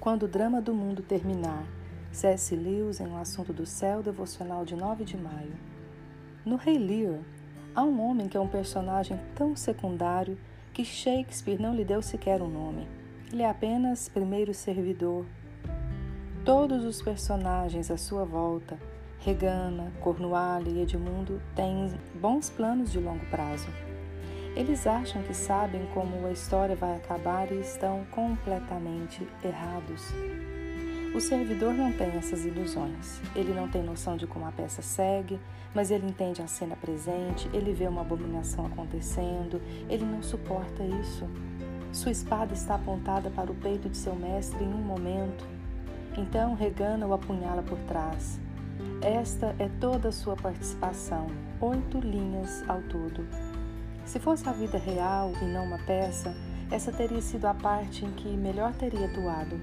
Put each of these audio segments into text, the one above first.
Quando o drama do mundo terminar. C.S. Lewis em O Assunto do Céu, devocional de 9 de maio. No Rei Lear, há um homem que é um personagem tão secundário que Shakespeare não lhe deu sequer um nome. Ele é apenas primeiro servidor. Todos os personagens à sua volta, Regana, Cornualha e Edmundo, têm bons planos de longo prazo. Eles acham que sabem como a história vai acabar e estão completamente errados. O servidor não tem essas ilusões. Ele não tem noção de como a peça segue, mas ele entende a cena presente, ele vê uma abominação acontecendo, ele não suporta isso. Sua espada está apontada para o peito de seu mestre em um momento. Então Regana o apunhala por trás. Esta é toda a sua participação, oito linhas ao todo. Se fosse a vida real e não uma peça, essa teria sido a parte em que melhor teria atuado.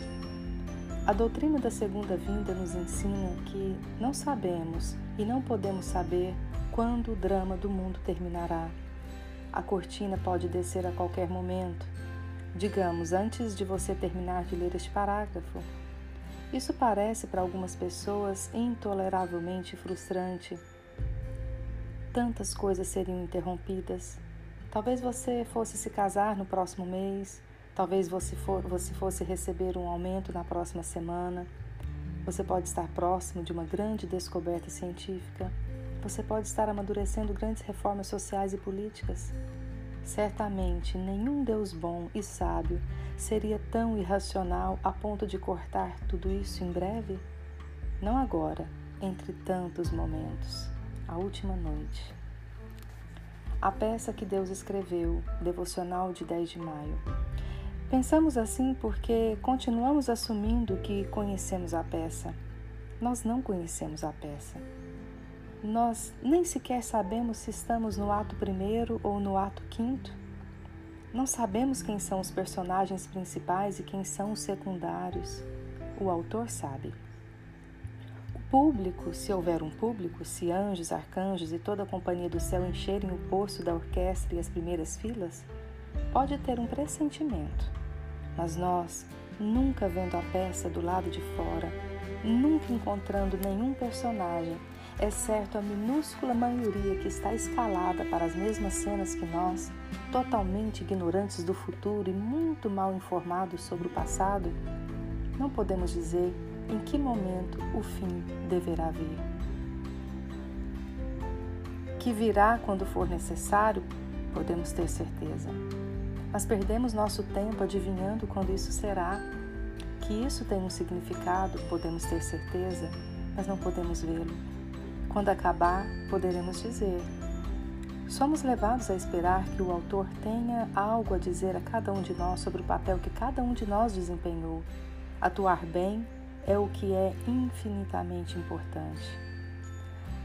A doutrina da segunda vinda nos ensina que não sabemos e não podemos saber quando o drama do mundo terminará. A cortina pode descer a qualquer momento, digamos, antes de você terminar de ler este parágrafo. Isso parece para algumas pessoas intoleravelmente frustrante. Tantas coisas seriam interrompidas, Talvez você fosse se casar no próximo mês, talvez você, for, você fosse receber um aumento na próxima semana. Você pode estar próximo de uma grande descoberta científica. Você pode estar amadurecendo grandes reformas sociais e políticas. Certamente nenhum Deus bom e sábio seria tão irracional a ponto de cortar tudo isso em breve? Não agora, entre tantos momentos. A última noite. A peça que Deus escreveu, devocional de 10 de maio. Pensamos assim porque continuamos assumindo que conhecemos a peça. Nós não conhecemos a peça. Nós nem sequer sabemos se estamos no ato primeiro ou no ato quinto. Não sabemos quem são os personagens principais e quem são os secundários. O autor sabe. Público, se houver um público, se anjos, arcanjos e toda a companhia do céu encherem o poço da orquestra e as primeiras filas, pode ter um pressentimento. Mas nós, nunca vendo a peça do lado de fora, nunca encontrando nenhum personagem, exceto a minúscula maioria que está escalada para as mesmas cenas que nós, totalmente ignorantes do futuro e muito mal informados sobre o passado, não podemos dizer em que momento o fim deverá vir. Que virá quando for necessário, podemos ter certeza. Mas perdemos nosso tempo adivinhando quando isso será. Que isso tem um significado, podemos ter certeza, mas não podemos vê-lo. Quando acabar, poderemos dizer. Somos levados a esperar que o autor tenha algo a dizer a cada um de nós sobre o papel que cada um de nós desempenhou. Atuar bem é o que é infinitamente importante.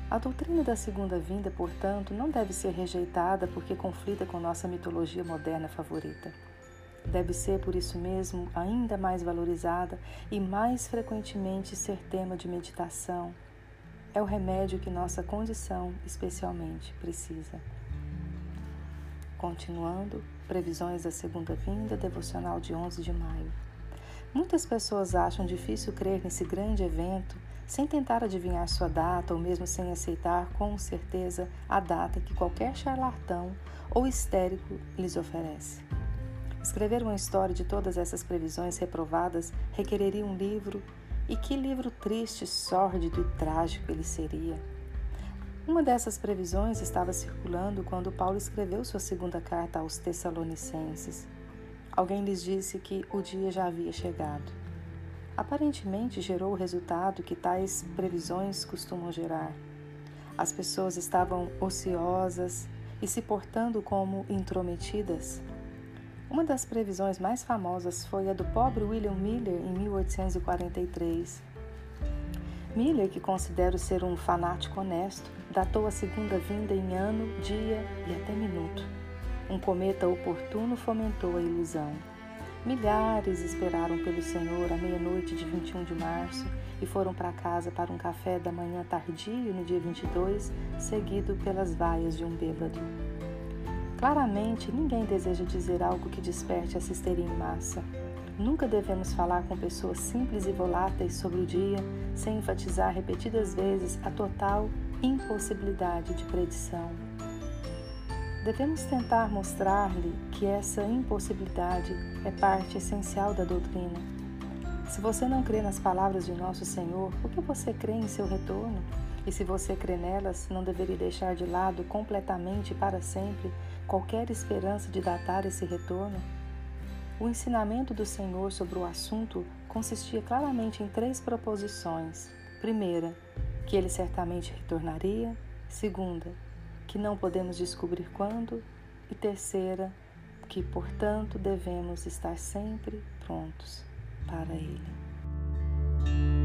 A doutrina da segunda vinda, portanto, não deve ser rejeitada porque conflita com nossa mitologia moderna favorita. Deve ser, por isso mesmo, ainda mais valorizada e mais frequentemente ser tema de meditação. É o remédio que nossa condição especialmente precisa. Continuando, previsões da segunda vinda, devocional de 11 de maio. Muitas pessoas acham difícil crer nesse grande evento sem tentar adivinhar sua data ou mesmo sem aceitar com certeza a data que qualquer charlatão ou histérico lhes oferece. Escrever uma história de todas essas previsões reprovadas requereria um livro, e que livro triste, sórdido e trágico ele seria. Uma dessas previsões estava circulando quando Paulo escreveu sua segunda carta aos Tessalonicenses. Alguém lhes disse que o dia já havia chegado. Aparentemente gerou o resultado que tais previsões costumam gerar. As pessoas estavam ociosas e se portando como intrometidas. Uma das previsões mais famosas foi a do pobre William Miller em 1843. Miller, que considero ser um fanático honesto, datou a segunda vinda em ano, dia e até minuto. Um cometa oportuno fomentou a ilusão. Milhares esperaram pelo Senhor à meia-noite de 21 de março e foram para casa para um café da manhã tardio no dia 22, seguido pelas vaias de um bêbado. Claramente, ninguém deseja dizer algo que desperte essa histeria em massa. Nunca devemos falar com pessoas simples e voláteis sobre o dia sem enfatizar repetidas vezes a total impossibilidade de predição. Devemos tentar mostrar-lhe que essa impossibilidade é parte essencial da doutrina. Se você não crê nas palavras de nosso Senhor, por que você crê em seu retorno? E se você crê nelas, não deveria deixar de lado completamente e para sempre qualquer esperança de datar esse retorno? O ensinamento do Senhor sobre o assunto consistia claramente em três proposições. Primeira, que ele certamente retornaria. Segunda, que não podemos descobrir quando. E terceira, que, portanto, devemos estar sempre prontos para ele.